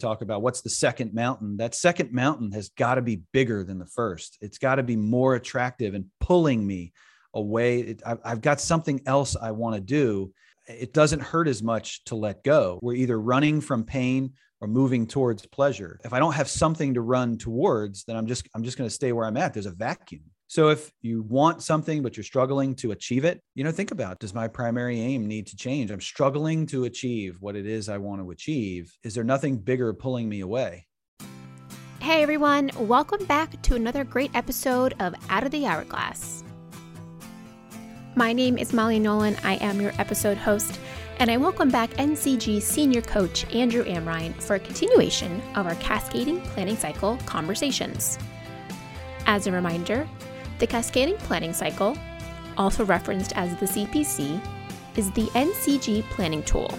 talk about what's the second mountain, that second mountain has got to be bigger than the first. It's got to be more attractive and pulling me away. It, I've, I've got something else I want to do. It doesn't hurt as much to let go. We're either running from pain or moving towards pleasure. If I don't have something to run towards, then I'm just I'm just going to stay where I'm at. There's a vacuum. So if you want something but you're struggling to achieve it, you know, think about does my primary aim need to change? I'm struggling to achieve what it is I want to achieve. Is there nothing bigger pulling me away? Hey everyone, welcome back to another great episode of Out of the Hourglass. My name is Molly Nolan. I am your episode host, and I welcome back NCG Senior Coach Andrew Amrhein for a continuation of our Cascading Planning Cycle conversations. As a reminder, the Cascading Planning Cycle, also referenced as the CPC, is the NCG planning tool.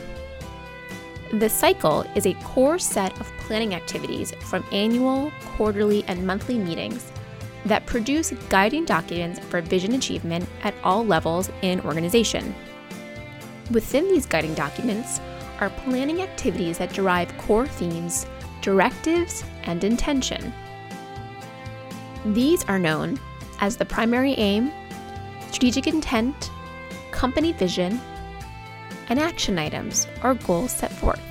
The cycle is a core set of planning activities from annual, quarterly, and monthly meetings that produce guiding documents for vision achievement at all levels in organization. Within these guiding documents are planning activities that derive core themes, directives, and intention. These are known as the primary aim, strategic intent, company vision, and action items or goals set forth.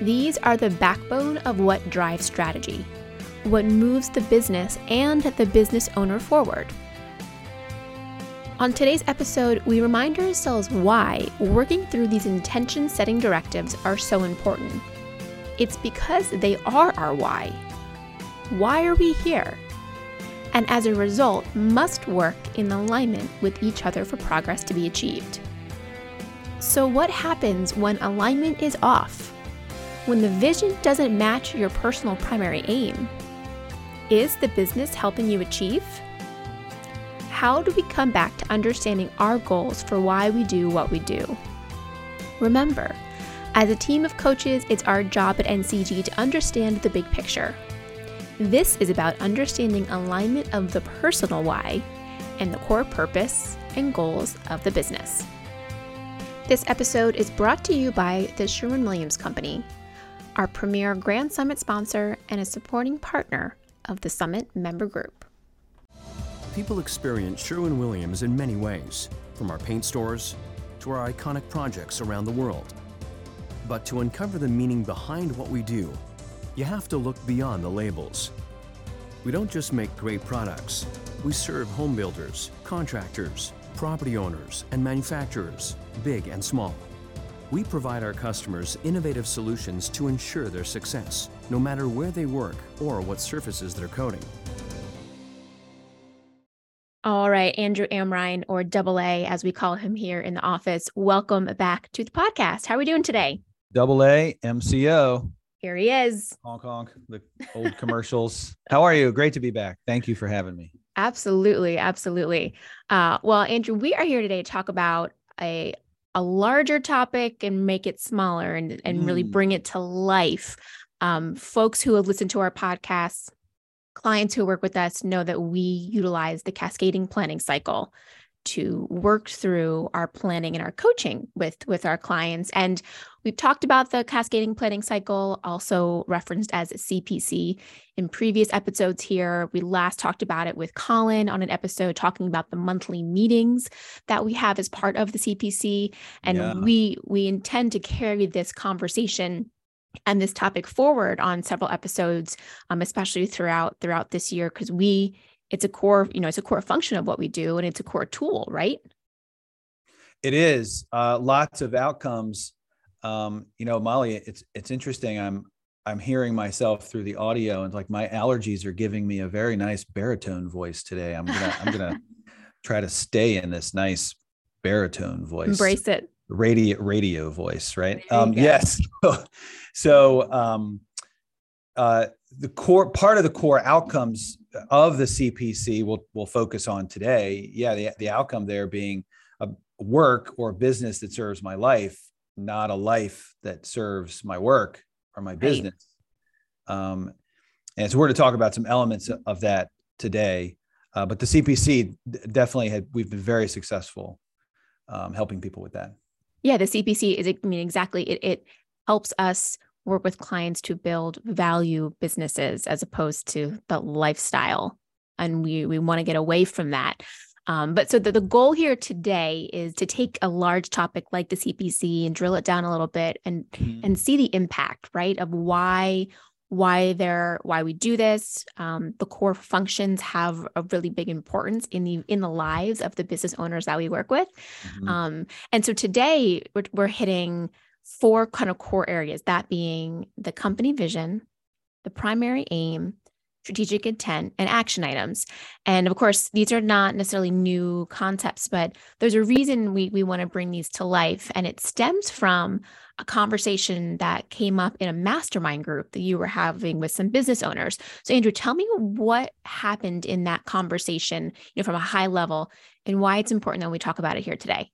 These are the backbone of what drives strategy what moves the business and the business owner forward. On today's episode, we remind ourselves why working through these intention setting directives are so important. It's because they are our why. Why are we here? And as a result, must work in alignment with each other for progress to be achieved. So, what happens when alignment is off? When the vision doesn't match your personal primary aim? Is the business helping you achieve? How do we come back to understanding our goals for why we do what we do? Remember, as a team of coaches, it's our job at NCG to understand the big picture. This is about understanding alignment of the personal why and the core purpose and goals of the business. This episode is brought to you by the Sherwin Williams Company, our premier Grand Summit sponsor and a supporting partner of the Summit member group. People experience Sherwin Williams in many ways, from our paint stores to our iconic projects around the world. But to uncover the meaning behind what we do, you have to look beyond the labels. We don't just make great products, we serve home builders, contractors, property owners, and manufacturers, big and small. We provide our customers innovative solutions to ensure their success, no matter where they work or what surfaces they're coating. All right, Andrew Amrhein, or Double A, as we call him here in the office, welcome back to the podcast. How are we doing today? Double A MCO. Here he is. Honk honk, the old commercials. How are you? Great to be back. Thank you for having me. Absolutely, absolutely. Uh, well, Andrew, we are here today to talk about a a larger topic and make it smaller and, and mm. really bring it to life. Um, folks who have listened to our podcasts, clients who work with us know that we utilize the cascading planning cycle to work through our planning and our coaching with with our clients. And we've talked about the cascading planning cycle also referenced as CPC in previous episodes here. We last talked about it with Colin on an episode talking about the monthly meetings that we have as part of the CPC and yeah. we we intend to carry this conversation and this topic forward on several episodes um, especially throughout throughout this year because we it's a core you know it's a core function of what we do and it's a core tool right? It is uh, lots of outcomes. Um, you know molly it's it's interesting. I'm i'm hearing myself through the audio and like my allergies are giving me a very nice baritone voice today. I'm gonna i'm gonna try to stay in this nice baritone voice. Embrace it. Radio radio voice right? Um yes. So um uh the core part of the core outcomes of the CPC we'll, we'll focus on today. Yeah, the, the outcome there being a work or business that serves my life, not a life that serves my work or my business. Right. Um, and so we're to talk about some elements of that today. Uh, but the CPC definitely had, we've been very successful um, helping people with that. Yeah, the CPC is, I mean, exactly. It, it helps us work with clients to build value businesses as opposed to the lifestyle. And we, we want to get away from that. Um, but so the, the goal here today is to take a large topic like the CPC and drill it down a little bit and mm-hmm. and see the impact, right, of why why they're why we do this. Um, the core functions have a really big importance in the in the lives of the business owners that we work with. Mm-hmm. Um, and so today we're, we're hitting four kind of core areas, that being the company vision, the primary aim, strategic intent, and action items. And of course, these are not necessarily new concepts, but there's a reason we, we want to bring these to life. And it stems from a conversation that came up in a mastermind group that you were having with some business owners. So, Andrew, tell me what happened in that conversation, you know, from a high level and why it's important that we talk about it here today.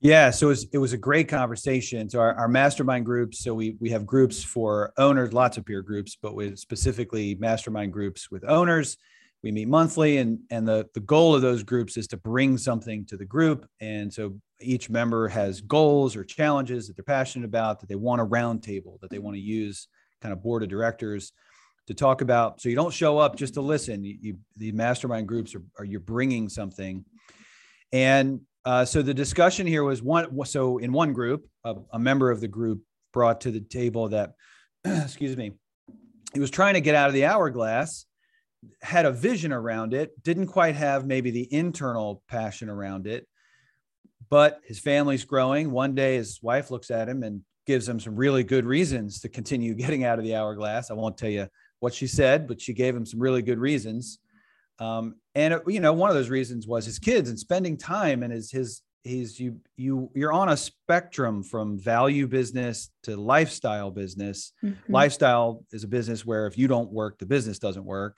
Yeah, so it was, it was a great conversation. So our, our mastermind groups, so we we have groups for owners, lots of peer groups, but with specifically mastermind groups with owners. We meet monthly, and and the the goal of those groups is to bring something to the group. And so each member has goals or challenges that they're passionate about that they want a roundtable that they want to use, kind of board of directors to talk about. So you don't show up just to listen. You, you the mastermind groups are, are you're bringing something, and uh, so the discussion here was one. So in one group, a, a member of the group brought to the table that, excuse me, he was trying to get out of the hourglass, had a vision around it, didn't quite have maybe the internal passion around it, but his family's growing. One day, his wife looks at him and gives him some really good reasons to continue getting out of the hourglass. I won't tell you what she said, but she gave him some really good reasons. Um, and it, you know, one of those reasons was his kids and spending time and his his he's you you you're on a spectrum from value business to lifestyle business. Mm-hmm. Lifestyle is a business where if you don't work, the business doesn't work.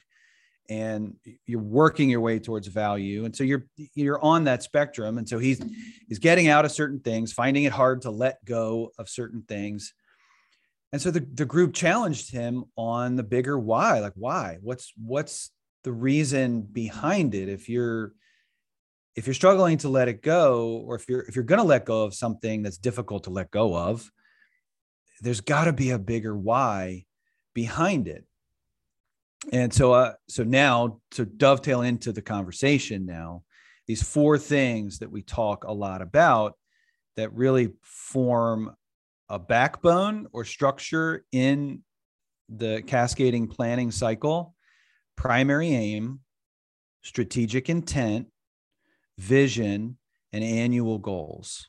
And you're working your way towards value. And so you're you're on that spectrum. And so he's he's getting out of certain things, finding it hard to let go of certain things. And so the, the group challenged him on the bigger why, like why? What's what's the reason behind it if you're if you're struggling to let it go or if you're if you're going to let go of something that's difficult to let go of there's got to be a bigger why behind it. And so uh so now to dovetail into the conversation now these four things that we talk a lot about that really form a backbone or structure in the cascading planning cycle primary aim, strategic intent, vision, and annual goals.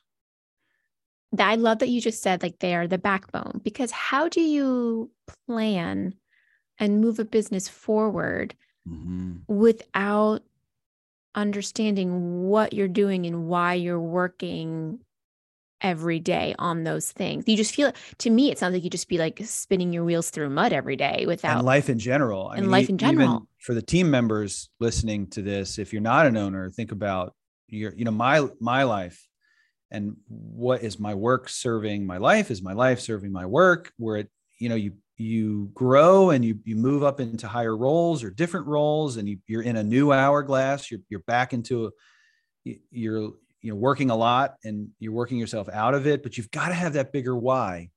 I love that you just said like they are the backbone because how do you plan and move a business forward mm-hmm. without understanding what you're doing and why you're working every day on those things. You just feel to me, it sounds like you just be like spinning your wheels through mud every day without and life in general. I and mean, life in general. for the team members listening to this, if you're not an owner, think about your, you know, my my life and what is my work serving my life? Is my life serving my work? Where it, you know, you you grow and you you move up into higher roles or different roles and you, you're in a new hourglass you're, you're back into a, you're you know working a lot and you're working yourself out of it but you've got to have that bigger why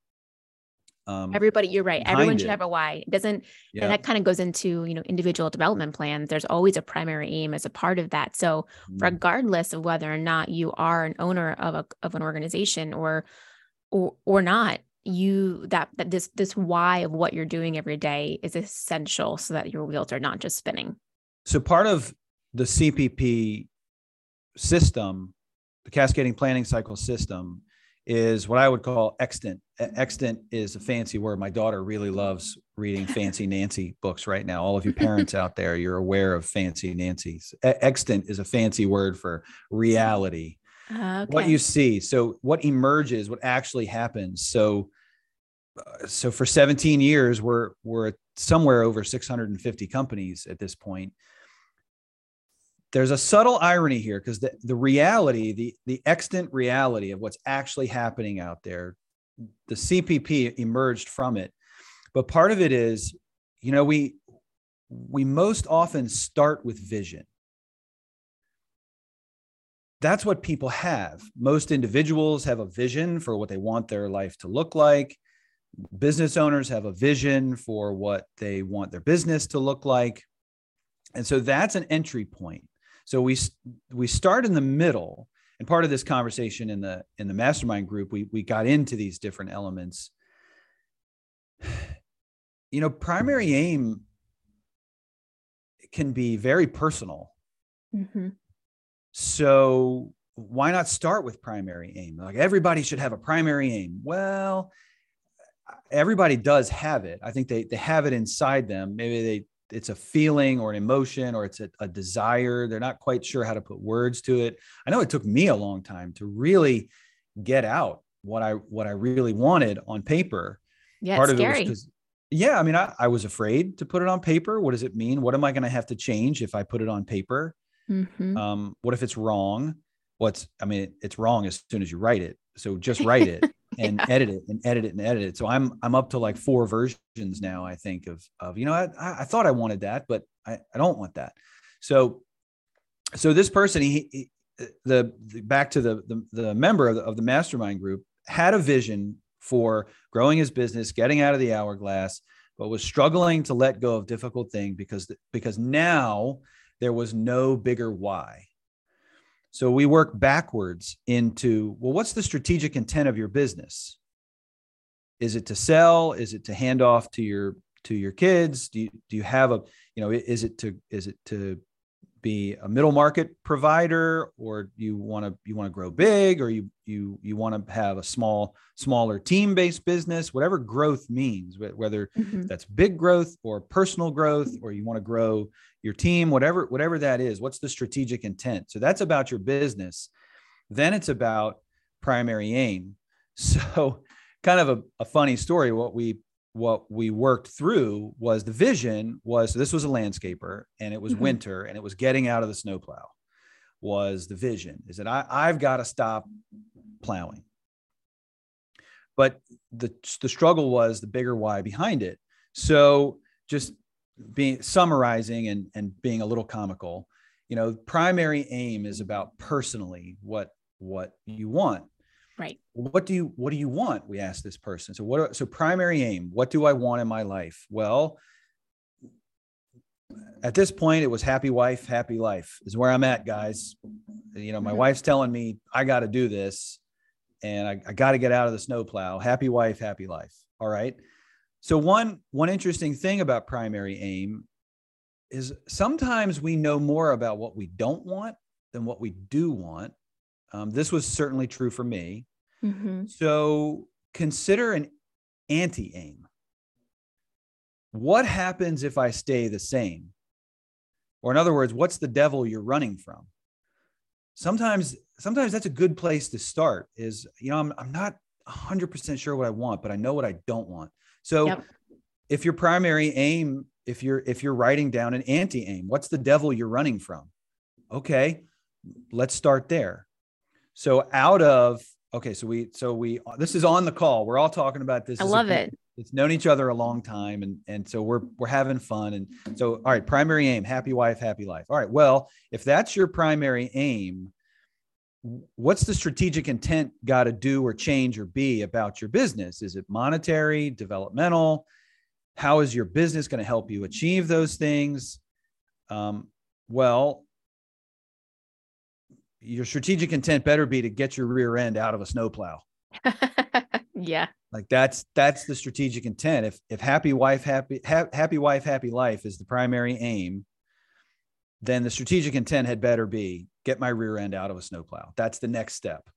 um, everybody you're right everyone should it. have a why it doesn't yeah. and that kind of goes into you know individual development plans there's always a primary aim as a part of that so mm. regardless of whether or not you are an owner of a of an organization or or or not you that that this this why of what you're doing every day is essential so that your wheels are not just spinning so part of the CPC system the cascading planning cycle system is what I would call extant. Extant is a fancy word. My daughter really loves reading Fancy Nancy books right now. All of you parents out there, you're aware of Fancy Nancy's. Extant is a fancy word for reality. Uh, okay. What you see. So what emerges, what actually happens. So uh, so for 17 years we're we're somewhere over 650 companies at this point there's a subtle irony here because the, the reality, the, the extant reality of what's actually happening out there, the CPC emerged from it. But part of it is, you know, we we most often start with vision. That's what people have. Most individuals have a vision for what they want their life to look like. business owners have a vision for what they want their business to look like and so that's an entry point so we we start in the middle and part of this conversation in the in the mastermind group we we got into these different elements. You know primary aim can be very personal. Mm-hmm. so why not start with primary aim? Like everybody should have a primary aim. Well everybody does have it. I think they they have it inside them. Maybe they it's a feeling or an emotion or it's a, a, desire. They're not quite sure how to put words to it. I know it took me a long time to really get out what i what i really wanted on paper. Yeah part of scary. it was yeah i mean I, I was afraid to put it on paper. What does it mean? What am i going to have to change if i put it on paper? Mm-hmm. um, what if it's wrong? What's i mean it's wrong as soon as you write it. So just write it and yeah. edit it and edit it and edit it. So I'm I'm up to like four versions now. I think of of you know I I thought I wanted that, but I I don't want that. So so this person he, he the, the, back to the, the the member of the, of the mastermind group had a vision for growing his business, getting out of the hourglass, but was struggling to let go of difficult thing because because now there was no bigger why. So we work backwards into well, what's the strategic intent of your business? Is it to sell? Is it to hand off to your to your kids? Do you do you have a you know is it to is it to be a middle market provider or you want to you want to grow big or you you you want to have a small smaller team based business whatever growth means whether mm-hmm. that's big growth or personal growth or you want to grow your team whatever whatever that is what's the strategic intent? So that's about your business. Then it's about primary aim. So kind of a, a funny story what we what we worked through was the vision was so this was a landscaper and it was mm-hmm. winter and it was getting out of the snowplow was the vision is that I, I've got to stop plowing. But the, the struggle was the bigger why behind it. So just being summarizing and, and being a little comical, you know, primary aim is about personally what what you want Right. What do you what do you want? We asked this person. So what so primary aim, what do I want in my life? Well, at this point it was happy wife, happy life is where I'm at, guys. You know, my mm-hmm. wife's telling me I got to do this and I, I got to get out of the snowplow. Happy wife, happy life. All right. So one one interesting thing about primary aim is sometimes we know more about what we don't want than what we do want um, this was certainly true for me. Mm-hmm. So consider an anti aim. What happens if I stay the same? Or, in other words, what's the devil you're running from? Sometimes, sometimes that's a good place to start. Is you know, I'm I'm not 100% sure what I want, but I know what I don't want. So, yep. if your primary aim, if you're if you're writing down an anti aim, what's the devil you're running from? Okay, let's start there. So out of okay, so we so we this is on the call. We're all talking about this. I love a, it. It's known each other a long time, and and so we're we're having fun. And so all right, primary aim: happy wife, happy life. All right, well, if that's your primary aim, what's the strategic intent got to do or change or be about your business? Is it monetary, developmental? How is your business going to help you achieve those things? Um, well, your strategic intent better be to get your rear end out of a snowplow. yeah. Like that's that's the strategic intent. If if happy wife happy ha- happy wife happy life is the primary aim, then the strategic intent had better be get my rear end out of a snowplow. That's the next step.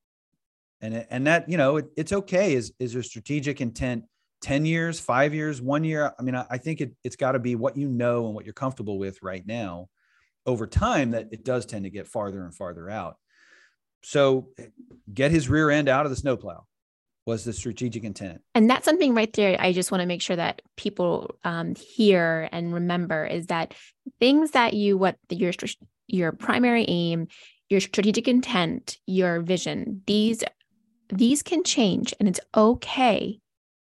And and that you know it, it's okay. Is is your strategic intent 10 years, five years, one year? I mean, I, I think it, it's got to be what you know and what you're comfortable with right now over time that it does tend to get farther and farther out. So get his rear end out of the snowplow was the strategic intent. And that's something right there. I just want to make sure that people um, hear and remember is that things that you, what your, your primary aim, your strategic intent, your vision, these, these can change and it's okay.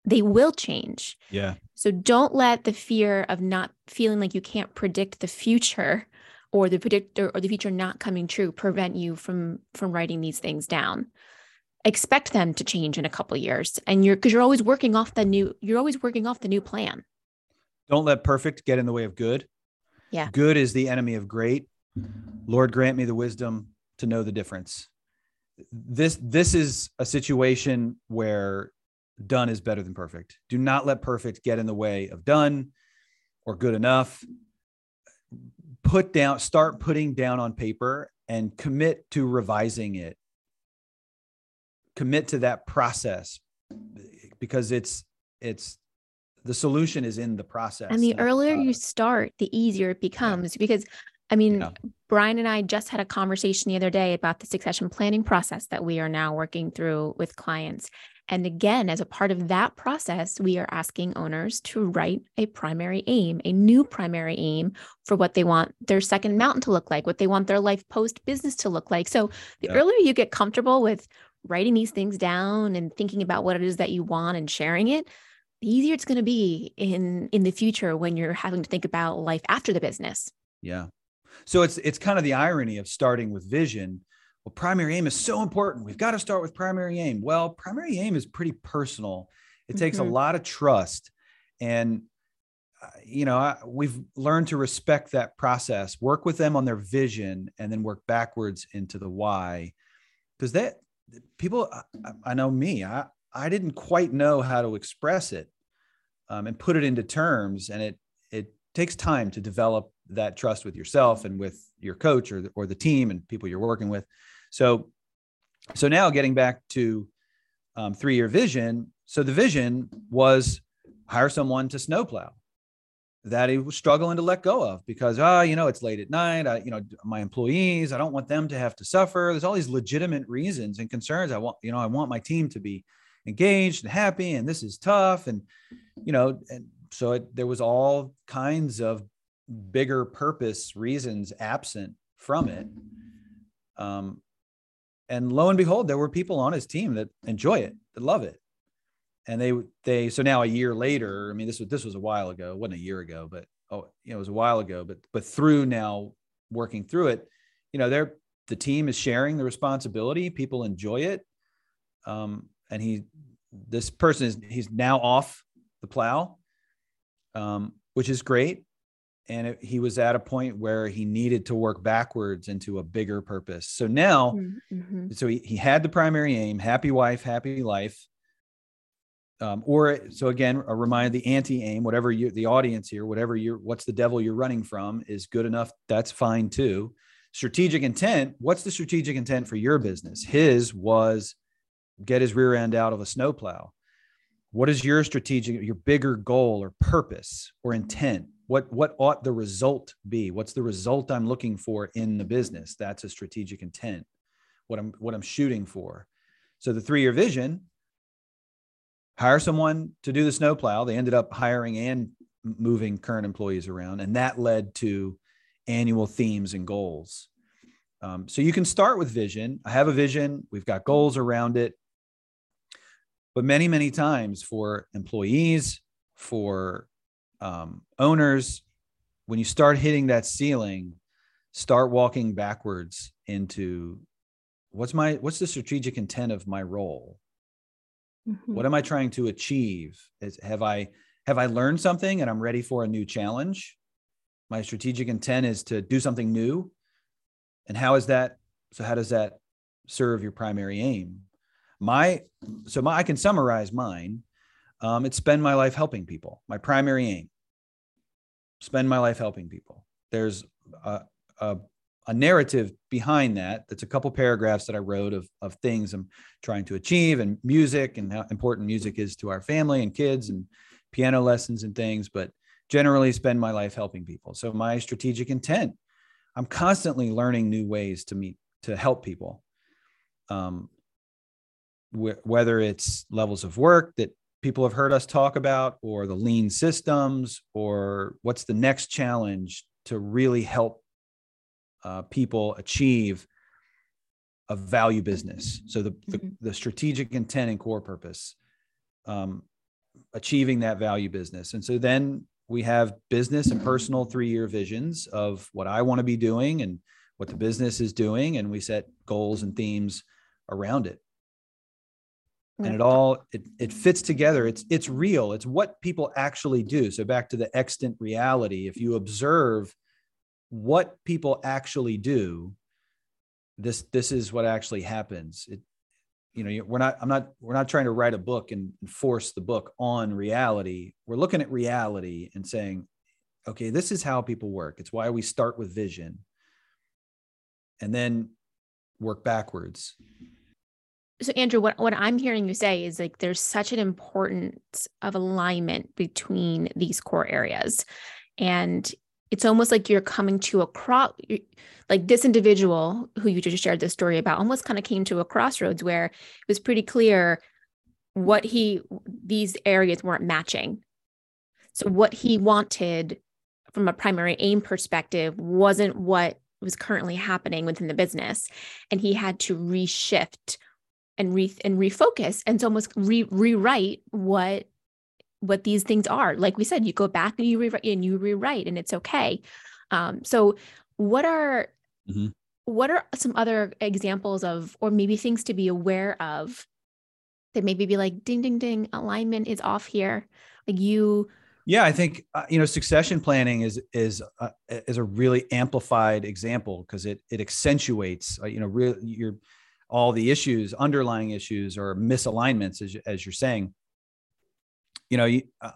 They will change. Yeah. So don't let the fear of not feeling like you can't predict the future or the predictor or the future not coming true prevent you from from writing these things down. Expect them to change in a couple years and you're because you're always working off the new you're always working off the new plan. Don't let perfect get in the way of good. Yeah. Good is the enemy of great. Lord grant me the wisdom to know the difference. This this is a situation where done is better than perfect. Do not let perfect get in the way of done or good enough put down start putting down on paper and commit to revising it commit to that process because it's it's the solution is in the process and the earlier uh, you start the easier it becomes yeah. because i mean yeah. brian and i just had a conversation the other day about the succession planning process that we are now working through with clients and again, as a part of that process, we are asking owners to write a primary aim, a new primary aim for what they want their second mountain to look like, what they want their life post business to look like. So the yeah. earlier you get comfortable with writing these things down and thinking about what it is that you want and sharing it, the easier it's going to be in in the future when you're having to think about life after the business. Yeah. So it's it's kind of the irony of starting with vision well, primary aim is so important. We've got to start with primary aim. Well, primary aim is pretty personal. It mm-hmm. takes a mm-hmm. lot of trust. And, uh, you know, I, we've learned to respect that process, work with them on their vision, and then work backwards into the why. Because that people, I, I, know me, I, I didn't quite know how to express it um, and put it into terms. And it, it takes time to develop that trust with yourself and with your coach or, or the team and people you're working with. So, so now getting back to um, three year vision. So the vision was hire someone to snowplow that he was struggling to let go of because ah, oh, you know, it's late at night. I, you know, my employees, I don't want them to have to suffer. There's all these legitimate reasons and concerns. I want, you know, I want my team to be engaged and happy, and this is tough. And you know, and so it, there was all kinds of bigger purpose reasons absent from it. Um, and lo and behold, there were people on his team that enjoy it, that love it. And they they so now a year later, I mean, this was this was a while ago, it wasn't a year ago, but oh, you know, it was a while ago. But but through now working through it, you know, they're the team is sharing the responsibility. People enjoy it. Um, and he this person is he's now off the plow, um, which is great and it, he was at a point where he needed to work backwards into a bigger purpose. So now, mm-hmm. so he, he had the primary aim: happy wife, happy life. Um, or so again, a reminder: the anti-aim, whatever you, the audience here, whatever you're, what's the devil you're running from, is good enough. That's fine too. Strategic intent. What's the strategic intent for your business? His was get his rear end out of a snowplow. What is your strategic, your bigger goal or purpose or intent? What what ought the result be? What's the result i'm looking for in the business? That's a strategic intent what i'm what i'm shooting for. So the three year vision hire someone to do the snowplow. They ended up hiring and moving current employees around and that led to annual themes and goals. Um, so you can start with vision. I have a vision. We've got goals around it. But many many times for employees for um, owners, when you start hitting that ceiling, start walking backwards into what's my what's the strategic intent of my role? Mm-hmm. What am I trying to achieve? Is, have I have I learned something and I'm ready for a new challenge? My strategic intent is to do something new. And how is that? So how does that serve your primary aim? My so my I can summarize mine um, it's spend my life helping people. My primary aim. Spend my life helping people. There's a, a, a narrative behind that. That's a couple paragraphs that I wrote of, of things I'm trying to achieve and music and how important music is to our family and kids and piano lessons and things. But generally, spend my life helping people. So my strategic intent. I'm constantly learning new ways to meet to help people. Um, wh- whether it's levels of work that people have heard us talk about or the lean systems or what's the next challenge to really help uh, people achieve a value business? So the, mm-hmm. the, the, strategic intent and core purpose um, achieving that value business. And so then we have business and personal three-year visions of what i want to be doing and what the business is doing and we set goals and themes around it and it all it, it fits together. It's it's real. It's what people actually do. So back to the extant reality if you observe what people actually do this this is what actually happens. It you know we're not i'm not we're not trying to write a book and force the book on reality. We're looking at reality and saying okay this is how people work. It's why we start with vision and then work backwards so andrew what, what i'm hearing you say is like there's such an importance of alignment between these core areas. And it's almost like you're coming to a cross like this individual who you just shared this story about almost kind of came to a crossroads where it was pretty clear what he these areas weren't matching. So what he wanted from a primary aim perspective wasn't what was currently happening within the business. And he had to reshift and re and refocus and so almost re- rewrite what what these things are. Like we said you go back and you rewrite and you rewrite and it's okay. Um, so what are mm-hmm. what are some other examples of or maybe things to be aware of that maybe be like ding ding ding alignment is off here. Like you yeah i think uh, you know succession planning is is uh, is a really amplified example because it it accentuates uh, you know real your all the issues underlying issues or misalignments as, as you're saying you know you, uh,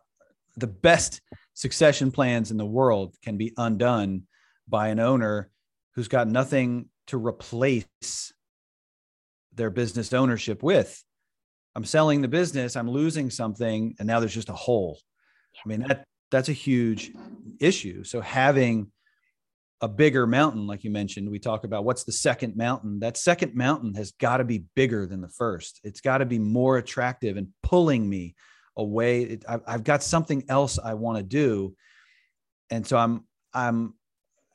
the best succession plans in the world can be undone by an owner who's got nothing to replace their business ownership with. I'm selling the business, I'm losing something, and now there's just a hole. I mean, that that's a huge issue. So having a bigger mountain, like you mentioned, we talk about what's the second mountain. That second mountain has got to be bigger than the first. It's got to be more attractive and pulling me away. It, I've, I've got something else I want to do, and so I'm I'm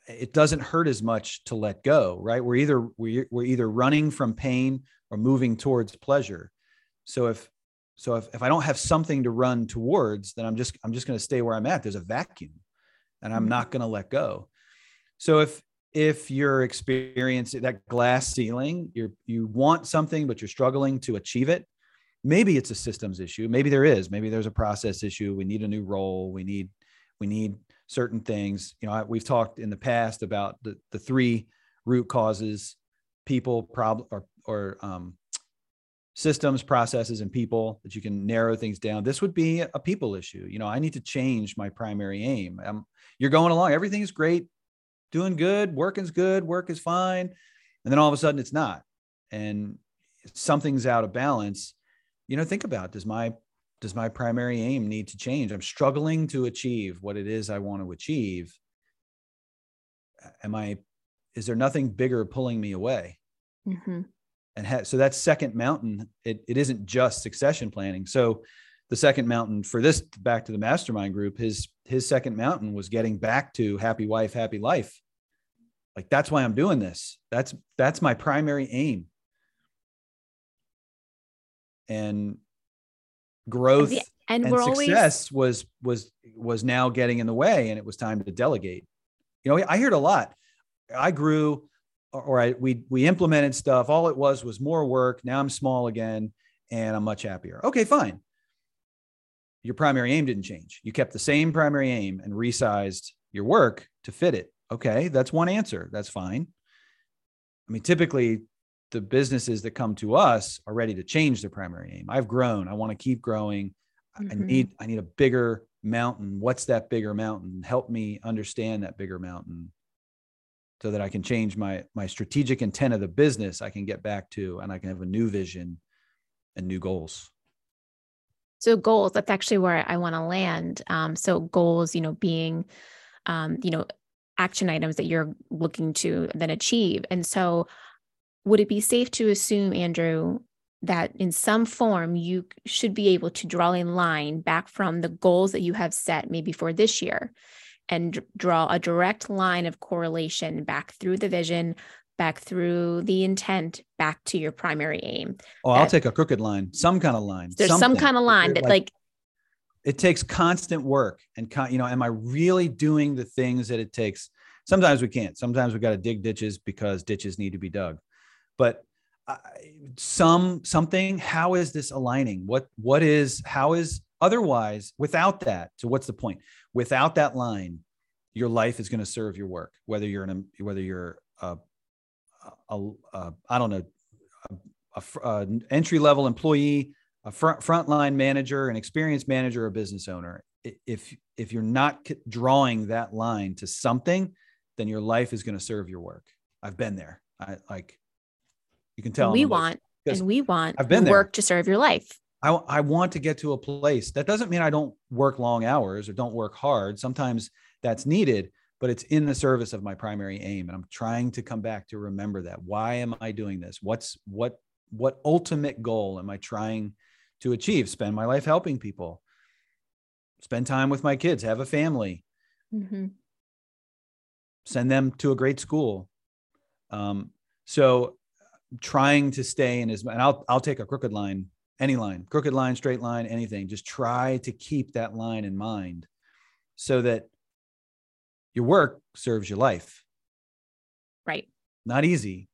it doesn't hurt as much to let go right we're either we're, we're either running from pain or moving towards pleasure so if so if, if i don't have something to run towards then i'm just i'm just going to stay where i'm at there's a vacuum and i'm not mm-hmm. going to let go so if if you're experiencing that glass ceiling you're you want something but you're struggling to achieve it maybe it's a systems issue maybe there is maybe there's a process issue we need a new role we need we need certain things. You know, we've talked in the past about the, the three root causes, people, problem, or, or um, systems, processes, and people that you can narrow things down. This would be a people issue. You know, I need to change my primary aim. Um, you're going along, everything is great, doing good, working's good, work is fine. And then all of a sudden it's not. And something's out of balance. You know, think about does my does my primary aim need to change? I'm struggling to achieve what it is I want to achieve. Am I, is there nothing bigger pulling me away? Mm-hmm. And ha- so that second mountain, it, it isn't just succession planning. So the second mountain for this back to the mastermind group, his, his second mountain was getting back to happy wife, happy life. Like that's why I'm doing this. That's, that's my primary aim. And growth and, and success always... was was was now getting in the way and it was time to delegate you know i heard a lot i grew or I, we we implemented stuff all it was was more work now i'm small again and i'm much happier okay fine your primary aim didn't change you kept the same primary aim and resized your work to fit it okay that's one answer that's fine i mean typically the businesses that come to us are ready to change their primary aim. I've grown. I want to keep growing. Mm-hmm. I need I need a bigger mountain. What's that bigger mountain? Help me understand that bigger mountain so that I can change my my strategic intent of the business. I can get back to and I can have a new vision and new goals. So goals, that's actually where I want to land. Um, so goals, you know, being, um, you know, action items that you're looking to then achieve. And so would it be safe to assume, Andrew, that in some form you should be able to draw a line back from the goals that you have set maybe for this year and draw a direct line of correlation back through the vision back through the intent back to your primary aim. Oh that, i'll take a crooked line some kind of line there's something. some kind of line that like, like it takes constant work and con- you know am i really doing the things that it takes? Sometimes we can't. Sometimes we got to dig ditches because ditches need to be dug. But some something how is this aligning? What what is how is otherwise without that? So what's the point? Without that line your life is going to serve your work whether you're an whether you're a, a, a I don't know a, a entry level employee a front frontline manager an experienced manager a business owner. If if you're not drawing that line to something then your life is going to serve your work. I've been there. I like you can tell we want and we want I've been work there. to serve your life. I, I want to get to a place that doesn't mean i don't work long hours or don't work hard. Sometimes that's needed but it's in the service of my primary aim and i'm trying to come back to remember that. Why am i doing this? What's what what ultimate goal am i trying to achieve? Spend my life helping people. Spend time with my kids have a family. Mm-hmm. send them to a great school. Um, so trying to stay in as and I'll I'll take a crooked line, any line, crooked line, straight line, anything. Just try to keep that line in mind so that your work serves your life. Right. Not easy.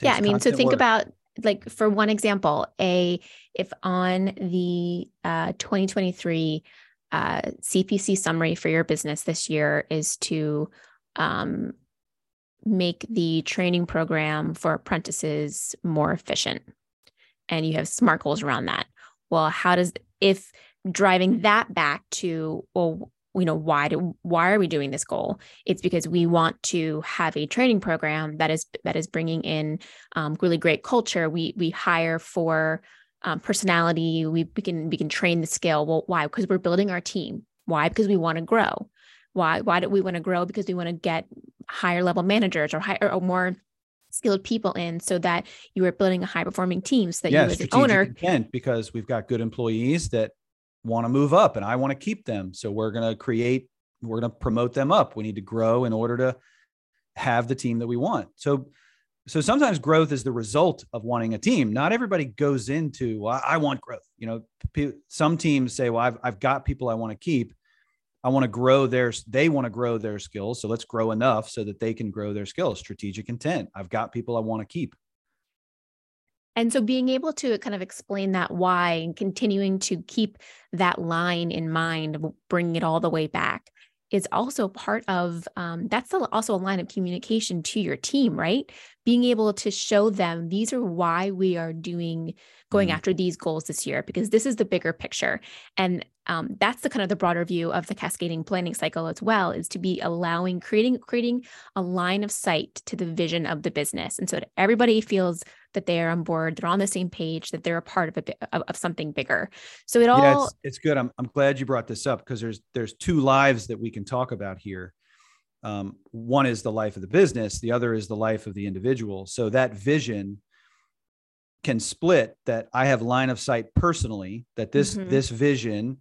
Yeah, I mean, so think work. about like for one example, a if on the uh, 2023 uh, CPC summary for your business this year is to um, make the training program for apprentices more efficient and you have smart goals around that well how does if driving that back to well you know why do why are we doing this goal? It's because we want to have a training program that is that is bringing in um, really great culture. We we hire for um, personality. We, we can we can train the skill. Well why? Because we're building our team. Why? Because we want to grow. Why why do we want to grow? Because we want to get higher level managers or higher or more skilled people in so that you are building a high performing team so that yeah, you as an owner intent because we've got good employees that want to move up and I want to keep them. So we're going to create, we're going to promote them up. We need to grow in order to have the team that we want. So so sometimes growth is the result of wanting a team. Not everybody goes into well, I want growth. You know, some teams say, "Well, I've I've got people I want to keep, I want to grow their, they want to grow their skills. So let's grow enough so that they can grow their skills. Strategic intent. I've got people I want to keep. And so being able to kind of explain that why and continuing to keep that line in mind, bringing it all the way back is also part of um, that's also a line of communication to your team, right? Being able to show them these are why we are doing going mm-hmm. after these goals this year because this is the bigger picture and um, that's the kind of the broader view of the cascading planning cycle as well is to be allowing creating creating a line of sight to the vision of the business and so everybody feels that they are on board they're on the same page that they're a part of a of, of something bigger. So it all yeah, it's, it's good. I'm, I'm glad you brought this up because there's there's two lives that we can talk about here. Um, one is the life of the business the other is the life of the individual. So that vision can split that I have line of sight personally that this mm-hmm. this vision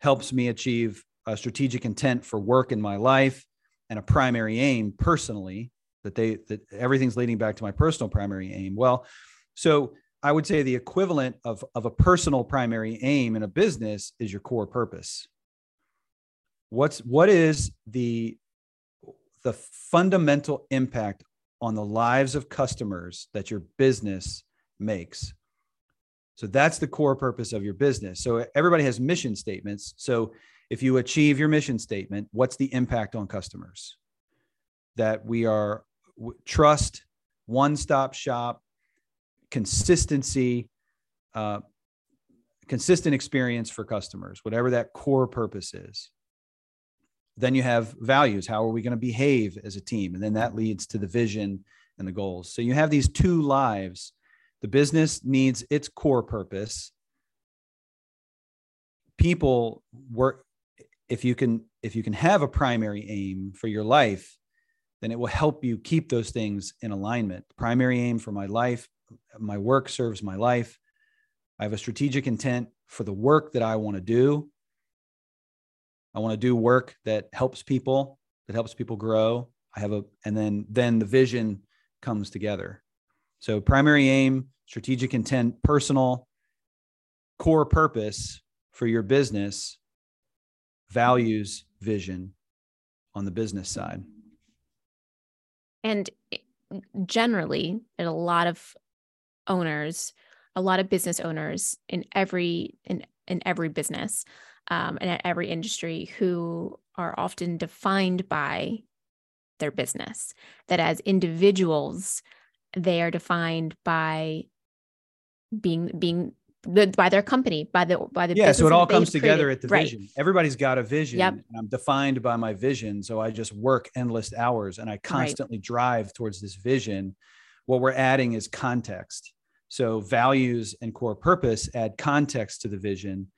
helps me achieve a strategic intent for work in my life and a primary aim personally that they that everything's leading back to my personal primary aim well so i would say the equivalent of of a personal primary aim in a business is your core purpose what's what is the the fundamental impact on the lives of customers that your business makes. So that's the core purpose of your business. So everybody has mission statements. So if you achieve your mission statement, what's the impact on customers? That we are trust, one stop shop, consistency, uh, consistent experience for customers, whatever that core purpose is. Then you have values. How are we going to behave as a team? And then that leads to the vision and the goals. So you have these two lives the business needs its core purpose. People work if you can if you can have a primary aim for your life, then it will help you keep those things in alignment. Primary aim for my life, my work serves my life. I have a strategic intent for the work that I want to do. I want to do work that helps people, that helps people grow. I have a and then then the vision comes together. So primary aim, strategic intent, personal, core purpose for your business, values, vision on the business side. And generally, and a lot of owners, a lot of business owners in every in in every business um, and at every industry who are often defined by their business. That as individuals, they are defined by being being the, by their company, by the by the yeah. So it all comes together at the right. vision. Everybody's got a vision, yep. and I'm defined by my vision. So I just work endless hours, and I constantly right. drive towards this vision. What we're adding is context. So values and core purpose add context to the vision.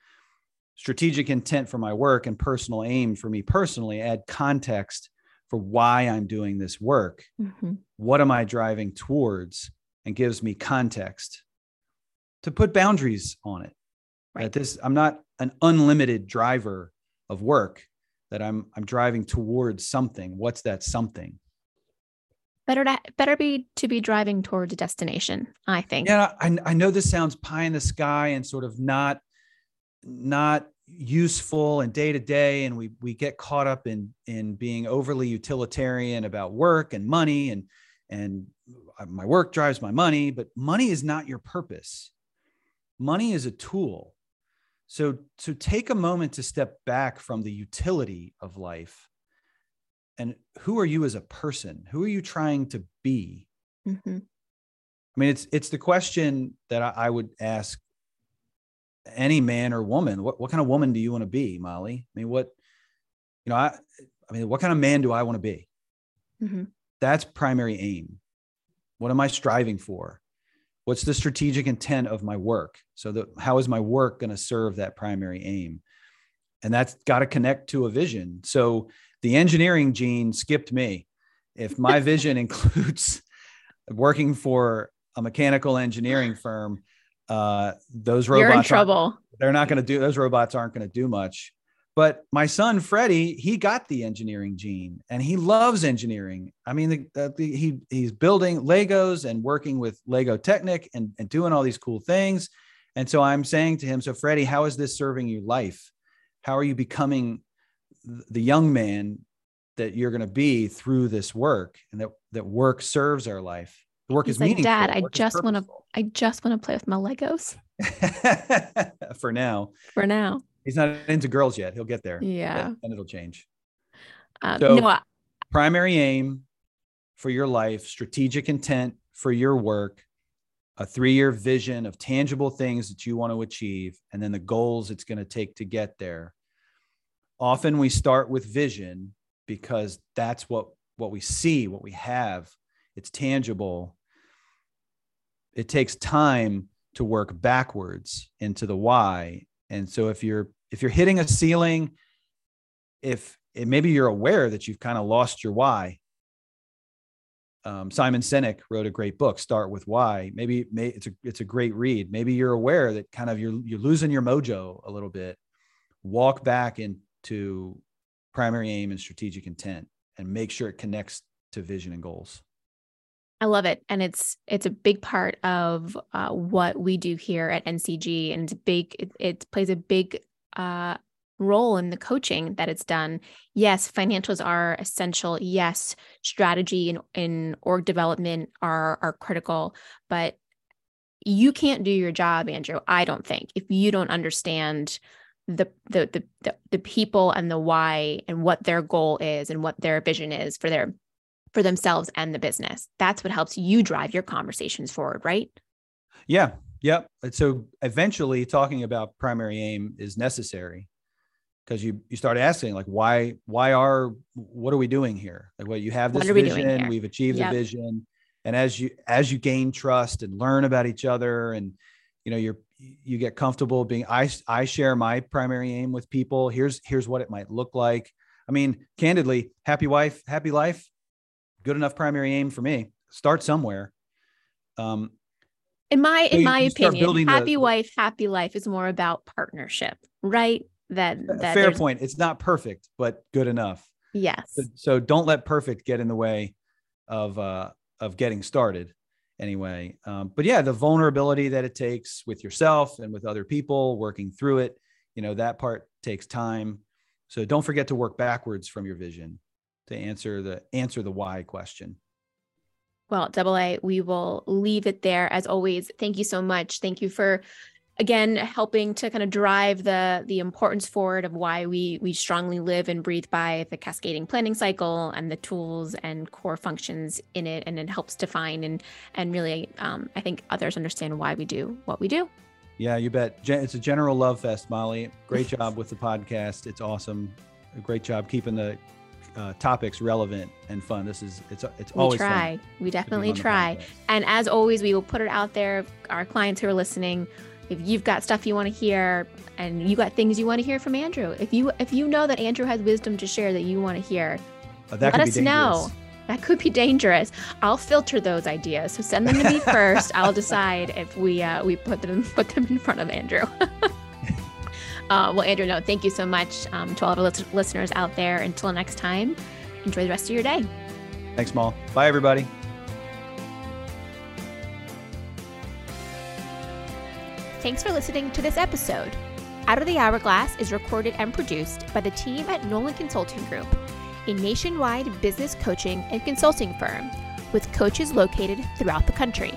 Strategic intent for my work and personal aim for me personally add context for why I'm doing this work. Mm-hmm. What am I driving towards? And gives me context to put boundaries on it. Right. That this, I'm not an unlimited driver of work. That I'm I'm driving towards something. What's that something? Better to better be to be driving towards a destination. I think. Yeah, I I know this sounds pie in the sky and sort of not not useful and day to day and we we get caught up in in being overly utilitarian about work and money and and uh, my work drives my money but money is not your purpose money is a tool. So to take a moment to step back from the utility of life and who are you as a person? Who are you trying to be? Mm-hmm. i mean it's it's the question that I, I would ask any man or woman. What, what kind of woman do you want to be molly? I mean what you know i i mean what kind of man do i want to be? Mm-hmm. that's primary aim. What am i striving for what's the strategic intent of my work so that how is my work going to serve that primary aim and that's got to connect to a vision so the engineering gene skipped me if my vision includes working for a mechanical engineering firm uh, those robots You're in trouble. They're not going to do those robots aren't going to do much. But my son Freddie, he got the engineering gene, and he loves engineering. I mean, the, the, he he's building Legos and working with Lego Technic and, and doing all these cool things. And so I'm saying to him, so Freddie, how is this serving you life? How are you becoming the young man that you're going to be through this work, and that that work serves our life? The work He's is like, meaningful. Dad, I just want to I just want to play with my Legos. For now. For now. He's not into girls yet. He'll get there. Yeah. And it'll change. Um, so, no, I- primary aim for your life, strategic intent for your work, a three year vision of tangible things that you want to achieve, and then the goals it's going to take to get there. Often we start with vision because that's what, what we see, what we have. It's tangible it takes time to work backwards into the why and so if you're if you're hitting a ceiling if maybe you're aware that you've kind of lost your why. Um, simon sinek wrote a great book start with why. Maybe may, it's a it's a great read. Maybe you're aware that kind of you're you're losing your mojo a little bit. Walk back into primary aim and strategic intent and make sure it connects to vision and goals I love it, and it's it's a big part of uh, what we do here at NCG, and it's big. It, it plays a big uh, role in the coaching that it's done. Yes, financials are essential. Yes, strategy and in org development are are critical, but you can't do your job, Andrew. I don't think if you don't understand the, the the the the people and the why and what their goal is and what their vision is for their for themselves and the business. That's what helps you drive your conversations forward, right? Yeah. Yep. So eventually talking about primary aim is necessary because you you start asking like why why are what are we doing here? Like what you have this we vision, we've achieved yep. the vision. And as you as you gain trust and learn about each other and you know you're you get comfortable being I I share my primary aim with people. Here's here's what it might look like. I mean, candidly, happy wife, happy life good enough primary aim for me. Start somewhere. Um, in my so in my opinion, happy the, wife, happy life is more about partnership, right? That, that fair point. It's not perfect, but good enough. Yes. So, so, don't let perfect get in the way of uh, of getting started. Anyway, um, but yeah, the vulnerability that it takes with yourself and with other people, working through it, you know, that part takes time. So don't forget to work backwards from your vision to answer the answer the why question. Well, double A, we will leave it there as always. Thank you so much. Thank you for again helping to kind of drive the the importance forward of why we we strongly live and breathe by the cascading planning cycle and the tools and core functions in it and it helps define and and really um, i think others understand why we do what we do yeah you bet it's a general love fest molly great job with the podcast it's awesome great job keeping the uh, topics relevant and fun. This is it's it's always we try. Fun we definitely try. And as always, we will put it out there. Our clients who are listening, if you've got stuff you want to hear and you got things you want to hear from Andrew, if you if you know that Andrew has wisdom to share that you want to hear, uh, let us know. That could be dangerous. I'll filter those ideas. So send them to me first. I'll decide if we uh, we put them put them in front of Andrew. uh, well, Andrew, no, thank you so much um, to all of our listeners out there. Until next time, enjoy the rest of your day. Thanks, Mal. Bye, everybody. Thanks for listening to this episode. Out of the Hourglass is recorded and produced by the team at Nolan Consulting Group, a nationwide business coaching and consulting firm with coaches located throughout the country.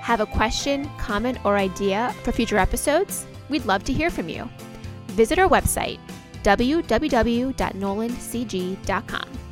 Have a question, comment, or idea for future episodes? We'd love to hear from you. Visit our website, www.nolancg.com.